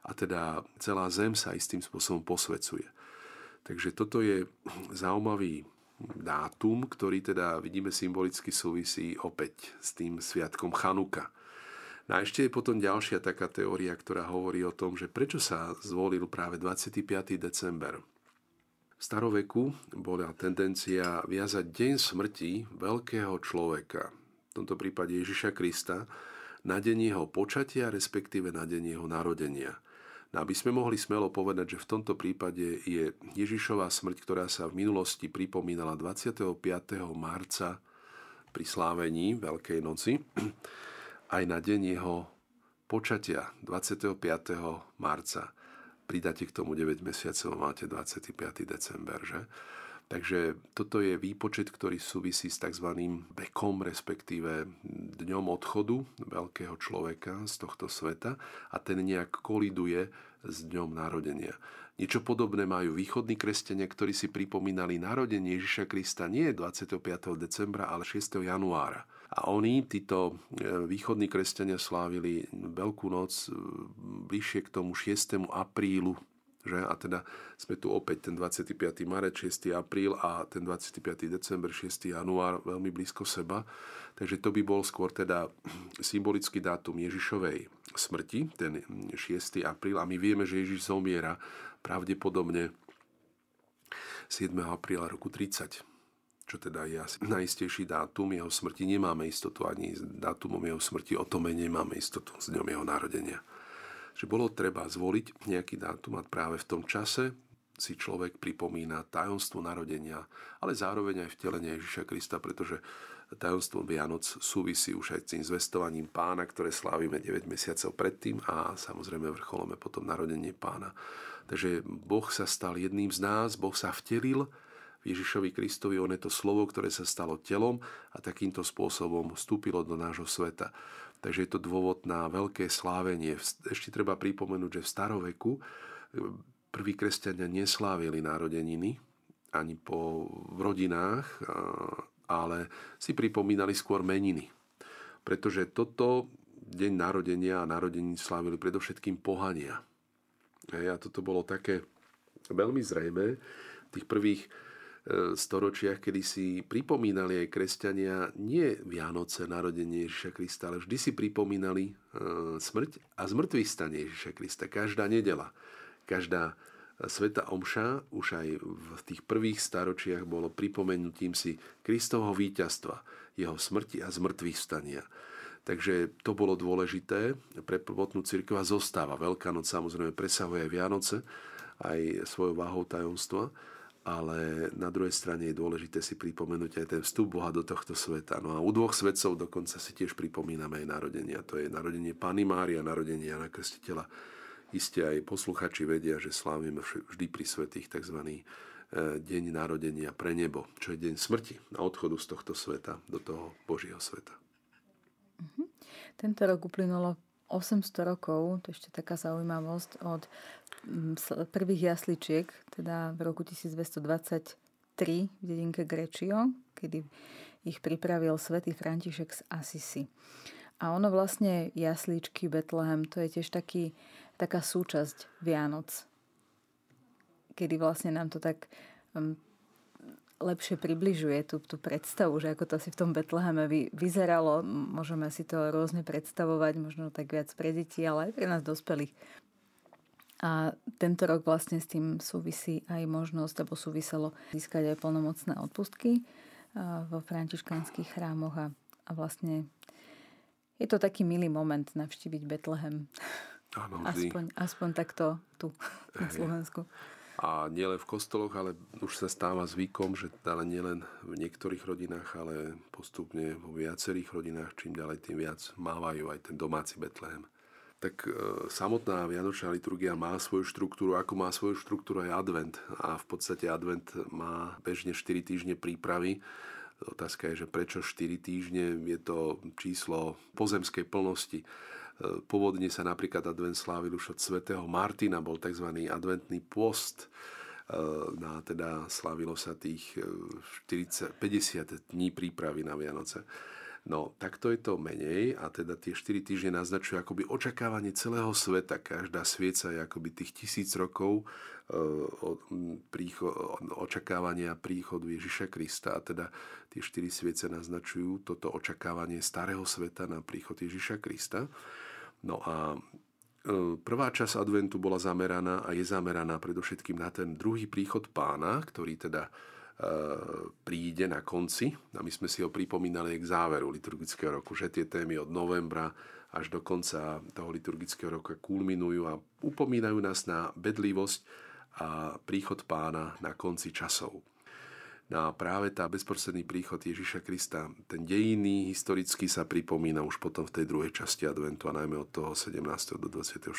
a teda celá zem sa istým spôsobom posvecuje. Takže toto je zaujímavý dátum, ktorý teda vidíme symbolicky súvisí opäť s tým sviatkom Chanuka. No a ešte je potom ďalšia taká teória, ktorá hovorí o tom, že prečo sa zvolil práve 25. december. V staroveku bola tendencia viazať deň smrti veľkého človeka, v tomto prípade Ježiša Krista, na deň jeho počatia, respektíve na deň jeho narodenia – No aby sme mohli smelo povedať, že v tomto prípade je Ježišová smrť, ktorá sa v minulosti pripomínala 25. marca pri slávení Veľkej noci, aj na deň jeho počatia 25. marca. Pridáte k tomu 9 mesiacov, máte 25. december, že? Takže toto je výpočet, ktorý súvisí s tzv. vekom, respektíve dňom odchodu veľkého človeka z tohto sveta a ten nejak koliduje s dňom narodenia. Niečo podobné majú východní kresťania, ktorí si pripomínali narodenie Ježiša Krista nie 25. decembra, ale 6. januára. A oni, títo e, východní kresťania, slávili Veľkú noc e, bližšie k tomu 6. aprílu že? A teda sme tu opäť ten 25. marec, 6. apríl a ten 25. december, 6. január veľmi blízko seba. Takže to by bol skôr teda symbolický dátum Ježišovej smrti, ten 6. apríl. A my vieme, že Ježiš zomiera pravdepodobne 7. apríla roku 30 čo teda je asi najistejší dátum jeho smrti. Nemáme istotu ani s dátumom jeho smrti, o tom menej máme istotu s dňom jeho narodenia že bolo treba zvoliť nejaký dátum a práve v tom čase si človek pripomína tajomstvo narodenia, ale zároveň aj vtelenie Ježiša Krista, pretože tajomstvo Vianoc súvisí už aj s tým zvestovaním pána, ktoré slávime 9 mesiacov predtým a samozrejme vrcholome potom narodenie pána. Takže Boh sa stal jedným z nás, Boh sa vtelil v Ježišovi Kristovi, on je to slovo, ktoré sa stalo telom a takýmto spôsobom vstúpilo do nášho sveta. Takže je to dôvod na veľké slávenie. Ešte treba pripomenúť, že v staroveku prví kresťania neslávili narodeniny ani po v rodinách, ale si pripomínali skôr meniny. Pretože toto deň narodenia a narodení slávili predovšetkým pohania. A toto bolo také veľmi zrejme v tých prvých e, storočiach, kedy si pripomínali aj kresťania nie Vianoce, narodenie Ježiša Krista, ale vždy si pripomínali e, smrť a zmrtvý stane Ježiša Krista. Každá nedela Každá Sveta Omša už aj v tých prvých staročiach bolo pripomenutím si Kristovho víťazstva, jeho smrti a zmrtvých stania. Takže to bolo dôležité pre prvotnú církev a zostáva. Veľká noc samozrejme presahuje Vianoce, aj svojou váhou tajomstva, ale na druhej strane je dôležité si pripomenúť aj ten vstup Boha do tohto sveta. No a u dvoch svetcov dokonca si tiež pripomíname aj narodenia. To je narodenie Pany Mária, narodenie Jana Krstiteľa Isté aj posluchači vedia, že slávime vždy pri svetých tzv. E, deň narodenia pre nebo, čo je deň smrti a odchodu z tohto sveta do toho Božieho sveta. Mhm. Tento rok uplynulo 800 rokov, to je ešte taká zaujímavosť, od prvých jasličiek, teda v roku 1223 v dedinke Grečio, kedy ich pripravil svätý František z Asisi. A ono vlastne jasličky Betlehem, to je tiež taký taká súčasť Vianoc, kedy vlastne nám to tak lepšie približuje tú, tú predstavu, že ako to asi v tom Betleheme vy, vyzeralo. Môžeme si to rôzne predstavovať, možno tak viac pre deti, ale aj pre nás dospelých. A tento rok vlastne s tým súvisí aj možnosť, alebo súviselo získať aj plnomocné odpustky vo františkánskych chrámoch a, a vlastne je to taký milý moment navštíviť Betlehem. Áno, Aspoň, aspoň takto tu na Slovensku. A nielen v kostoloch, ale už sa stáva zvykom, že ale nielen v niektorých rodinách, ale postupne vo viacerých rodinách, čím ďalej tým viac mávajú aj ten domáci Betlehem. Tak e, samotná Vianočná liturgia má svoju štruktúru, ako má svoju štruktúru aj advent. A v podstate advent má bežne 4 týždne prípravy. Otázka je, že prečo 4 týždne je to číslo pozemskej plnosti Pôvodne sa napríklad advent slávil už od svätého Martina, bol tzv. adventný post. E, no a teda slávilo sa tých 40, e, 50 dní prípravy na Vianoce. No, takto je to menej a teda tie 4 týždne naznačujú akoby očakávanie celého sveta. Každá svieca je akoby tých tisíc rokov e, príchod, očakávania príchodu Ježiša Krista a teda tie 4 sviece naznačujú toto očakávanie starého sveta na príchod Ježiša Krista. No a e, prvá časť adventu bola zameraná a je zameraná predovšetkým na ten druhý príchod pána, ktorý teda príde na konci. A my sme si ho pripomínali k záveru liturgického roku, že tie témy od novembra až do konca toho liturgického roka kulminujú a upomínajú nás na bedlivosť a príchod pána na konci časov. No a práve tá bezprostredný príchod Ježiša Krista, ten dejinný, historicky sa pripomína už potom v tej druhej časti adventu a najmä od toho 17. do 24.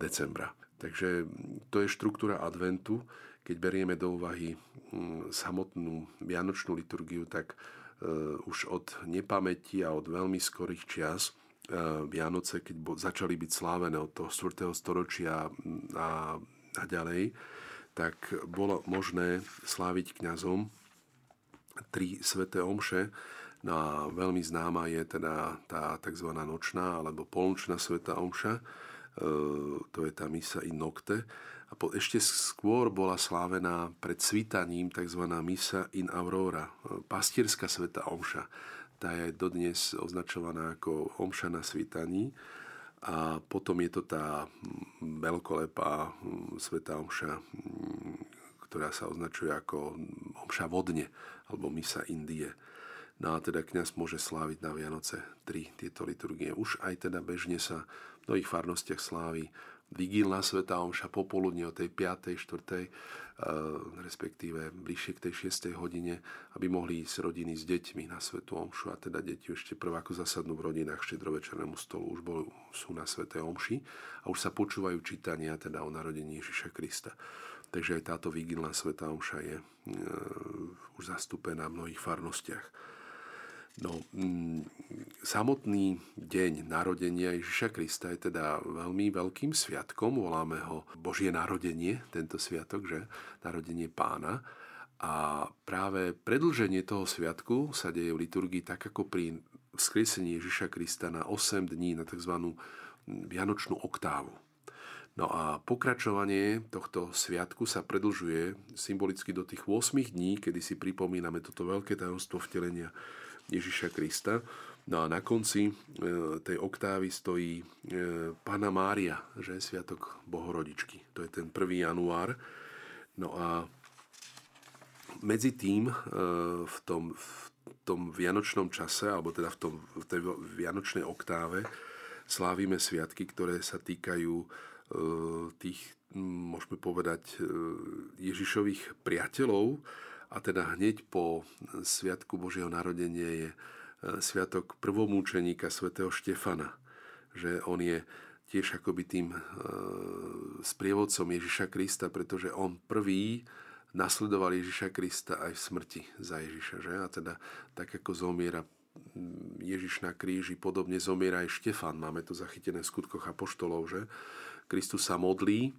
decembra. Takže to je štruktúra adventu keď berieme do úvahy mm, samotnú vianočnú liturgiu, tak e, už od nepamäti a od veľmi skorých čias e, Vianoce, keď začali byť slávené od toho 4. storočia mm, a, a ďalej, tak bolo možné sláviť kňazom tri sveté omše. No a veľmi známa je teda tá tzv. nočná alebo polnočná sveta omša, e, to je tá misa in nocte, po, ešte skôr bola slávená pred svitaním tzv. misa in aurora, pastierská sveta omša. Tá je dodnes označovaná ako omša na svitaní. A potom je to tá veľkolepá sveta omša, ktorá sa označuje ako omša vodne, alebo misa Indie. No a teda kňaz môže sláviť na Vianoce tri tieto liturgie. Už aj teda bežne sa v mnohých farnostiach slávi vigílna sveta omša popoludne o tej 5. 4. respektíve bližšie k tej 6. hodine, aby mohli ísť rodiny s deťmi na svetu omšu a teda deti ešte prv ako zasadnú v rodinách štedrovečernému stolu už bol, sú na svete omši a už sa počúvajú čítania teda o narodení Ježiša Krista. Takže aj táto vigilná sveta omša je e, už zastúpená v mnohých farnostiach. No, mm, samotný deň narodenia Ježiša Krista je teda veľmi veľkým sviatkom. Voláme ho Božie narodenie, tento sviatok, že? Narodenie pána. A práve predlženie toho sviatku sa deje v liturgii tak, ako pri vzkriesení Ježiša Krista na 8 dní, na tzv. vianočnú oktávu. No a pokračovanie tohto sviatku sa predlžuje symbolicky do tých 8 dní, kedy si pripomíname toto veľké tajomstvo vtelenia Ježiša Krista. No a na konci e, tej oktávy stojí e, Pana Mária, že je Sviatok Bohorodičky. To je ten 1. január. No a medzi tým e, v tom, v tom vianočnom čase, alebo teda v, tom, v tej vianočnej oktáve, slávime sviatky, ktoré sa týkajú tých, môžeme povedať, Ježišových priateľov, a teda hneď po Sviatku Božieho narodenia je e, Sviatok prvomúčeníka svätého Štefana. Že on je tiež akoby tým e, sprievodcom Ježiša Krista, pretože on prvý nasledoval Ježiša Krista aj v smrti za Ježiša. Že? A teda tak ako zomiera Ježiš na kríži, podobne zomiera aj Štefan. Máme to zachytené v skutkoch apoštolov, že Kristus sa modlí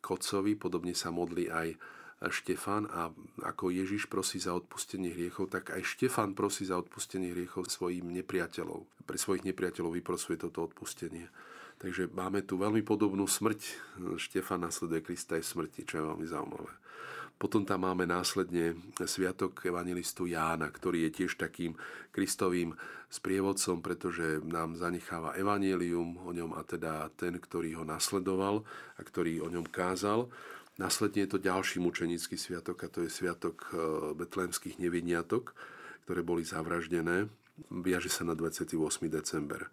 Kocovi, podobne sa modlí aj Štefan a ako Ježiš prosí za odpustenie hriechov, tak aj Štefan prosí za odpustenie hriechov svojim nepriateľov. Pre svojich nepriateľov vyprosuje toto odpustenie. Takže máme tu veľmi podobnú smrť. Štefan nasleduje Krista aj smrti, čo je veľmi zaujímavé. Potom tam máme následne sviatok evangelistu Jána, ktorý je tiež takým kristovým sprievodcom, pretože nám zanecháva evanelium o ňom a teda ten, ktorý ho nasledoval a ktorý o ňom kázal. Následne je to ďalší mučenický sviatok a to je sviatok e, betlémskych neviniatok, ktoré boli zavraždené. Viaže sa na 28. december.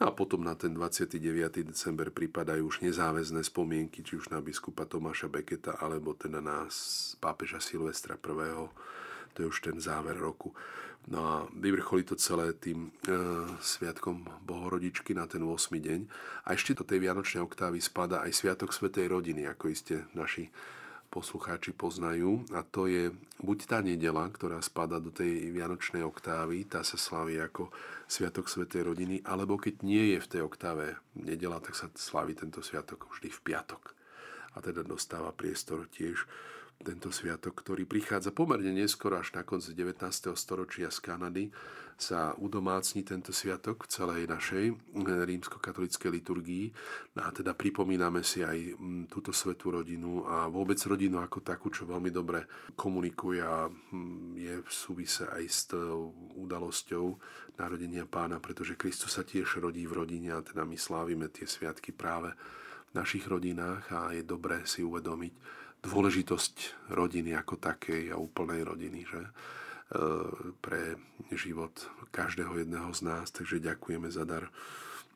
No a potom na ten 29. december pripadajú už nezáväzné spomienky, či už na biskupa Tomáša Beketa, alebo teda na pápeža Silvestra I. To je už ten záver roku. No a vyvrcholí to celé tým e, sviatkom Bohorodičky na ten 8. deň. A ešte do tej Vianočnej oktávy spada aj Sviatok Svetej rodiny, ako iste naši poslucháči poznajú. A to je buď tá nedela, ktorá spada do tej Vianočnej oktávy, tá sa slaví ako Sviatok Svetej rodiny, alebo keď nie je v tej oktáve nedela, tak sa slaví tento sviatok vždy v piatok. A teda dostáva priestor tiež tento sviatok, ktorý prichádza pomerne neskoro, až na konci 19. storočia z Kanady, sa udomácni tento sviatok v celej našej eh, rímsko-katolíckej liturgii. No a teda pripomíname si aj mm, túto svetú rodinu a vôbec rodinu ako takú, čo veľmi dobre komunikuje a mm, je v súvise aj s udalosťou narodenia pána, pretože Kristus sa tiež rodí v rodine a teda my slávime tie sviatky práve v našich rodinách a je dobré si uvedomiť, dôležitosť rodiny ako takej a úplnej rodiny, že? E, pre život každého jedného z nás. Takže ďakujeme za dar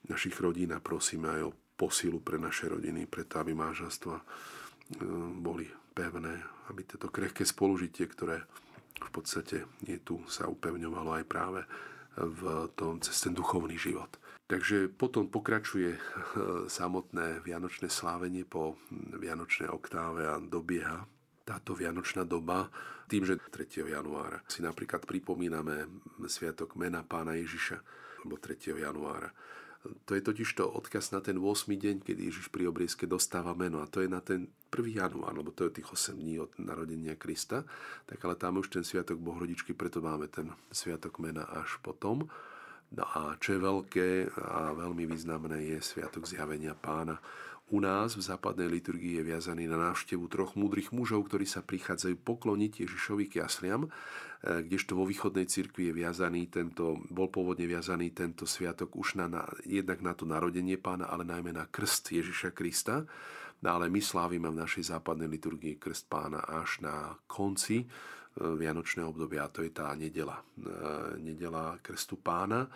našich rodín a prosíme aj o posilu pre naše rodiny, preto aby manželstva e, boli pevné, aby toto krehké spolužitie, ktoré v podstate je tu, sa upevňovalo aj práve v tom, cez ten duchovný život. Takže potom pokračuje [LAUGHS] samotné vianočné slávenie po vianočnej oktáve a dobieha táto vianočná doba tým, že 3. januára si napríklad pripomíname sviatok mena pána Ježiša, alebo 3. januára. To je totiž to odkaz na ten 8. deň, kedy Ježiš pri obriezke dostáva meno a to je na ten 1. január, lebo to je tých 8 dní od narodenia Krista. Tak ale tam už ten sviatok Bohrodičky, preto máme ten sviatok mena až potom. No a čo je veľké a veľmi významné je Sviatok zjavenia pána. U nás v západnej liturgii je viazaný na návštevu troch múdrych mužov, ktorí sa prichádzajú pokloniť Ježišovi k jasliam, e, kdežto vo východnej cirkvi je viazaný tento, bol pôvodne viazaný tento sviatok už na, na, jednak na to narodenie pána, ale najmä na krst Ježiša Krista. No ale my slávime v našej západnej liturgii krst pána až na konci vianočného obdobia, a to je tá nedela. E, nedela Krstu pána,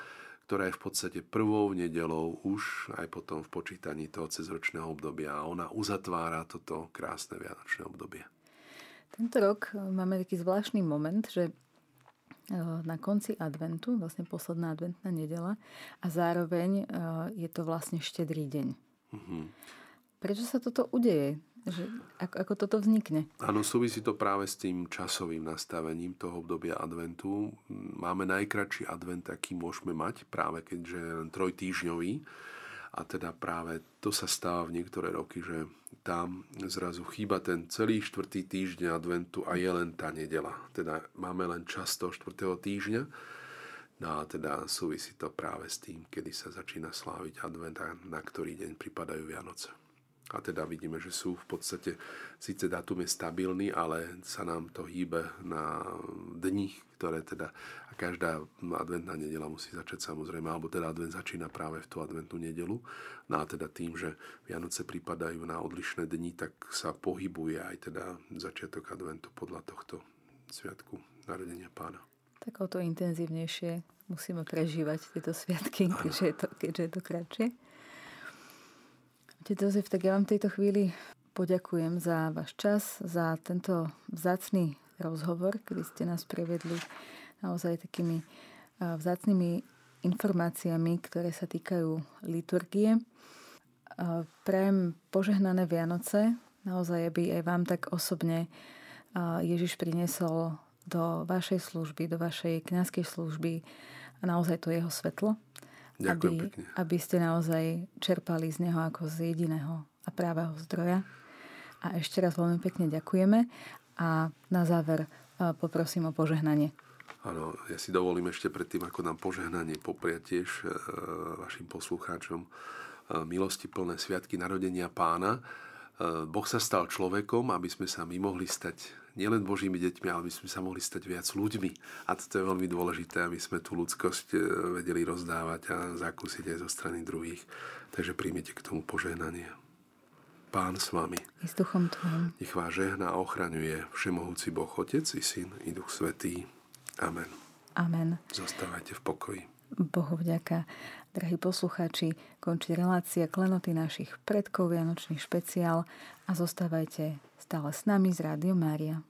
ktorá je v podstate prvou nedelou už aj potom v počítaní toho cezročného obdobia a ona uzatvára toto krásne vianočné obdobie. Tento rok máme taký zvláštny moment, že na konci adventu, vlastne posledná adventná nedela a zároveň je to vlastne štedrý deň. Mm-hmm. Prečo sa toto udeje? Že, ako, ako toto vznikne? Áno, súvisí to práve s tým časovým nastavením toho obdobia adventu. Máme najkračší advent, aký môžeme mať, práve keďže je len trojtýžňový. A teda práve to sa stáva v niektoré roky, že tam zrazu chýba ten celý štvrtý týždeň adventu a je len tá nedela. Teda máme len čas toho štvrtého týždňa. No a teda súvisí to práve s tým, kedy sa začína sláviť advent a na ktorý deň pripadajú Vianoce. A teda vidíme, že sú v podstate, síce dátum je stabilný, ale sa nám to hýbe na dni, ktoré teda, a každá adventná nedela musí začať samozrejme, alebo teda advent začína práve v tú adventnú nedelu. No a teda tým, že Vianoce pripadajú na odlišné dni, tak sa pohybuje aj teda začiatok adventu podľa tohto sviatku narodenia pána. Tak o to intenzívnejšie musíme prežívať tieto sviatky, keďže je to, keďže je to kratšie. Otec Jozef, tak ja vám v tejto chvíli poďakujem za váš čas, za tento vzácný rozhovor, kedy ste nás prevedli naozaj takými vzácnými informáciami, ktoré sa týkajú liturgie. Prajem požehnané Vianoce, naozaj, aby aj vám tak osobne Ježiš priniesol do vašej služby, do vašej kniazkej služby naozaj to jeho svetlo Ďakujem aby, pekne. aby ste naozaj čerpali z neho ako z jediného a právého zdroja. A ešte raz veľmi pekne ďakujeme a na záver poprosím o požehnanie. Áno, ja si dovolím ešte predtým, ako nám požehnanie popriať tiež e, vašim poslucháčom e, milosti plné sviatky narodenia pána. E, boh sa stal človekom, aby sme sa my mohli stať nielen Božími deťmi, ale by sme sa mohli stať viac ľuďmi. A toto je veľmi dôležité, aby sme tú ľudskosť e, vedeli rozdávať a zakúsiť aj zo strany druhých. Takže príjmite k tomu požehnanie. Pán s vami. I s duchom tvojim. Nech vás žehná a ochraňuje Všemohúci Boh, Otec i Syn i Duch Svetý. Amen. Amen. Zostávajte v pokoji. Bohu vďaka. Drahí poslucháči, končí relácia Klenoty našich predkov, Vianočný špeciál a zostávajte stále s nami z Rádio Mária.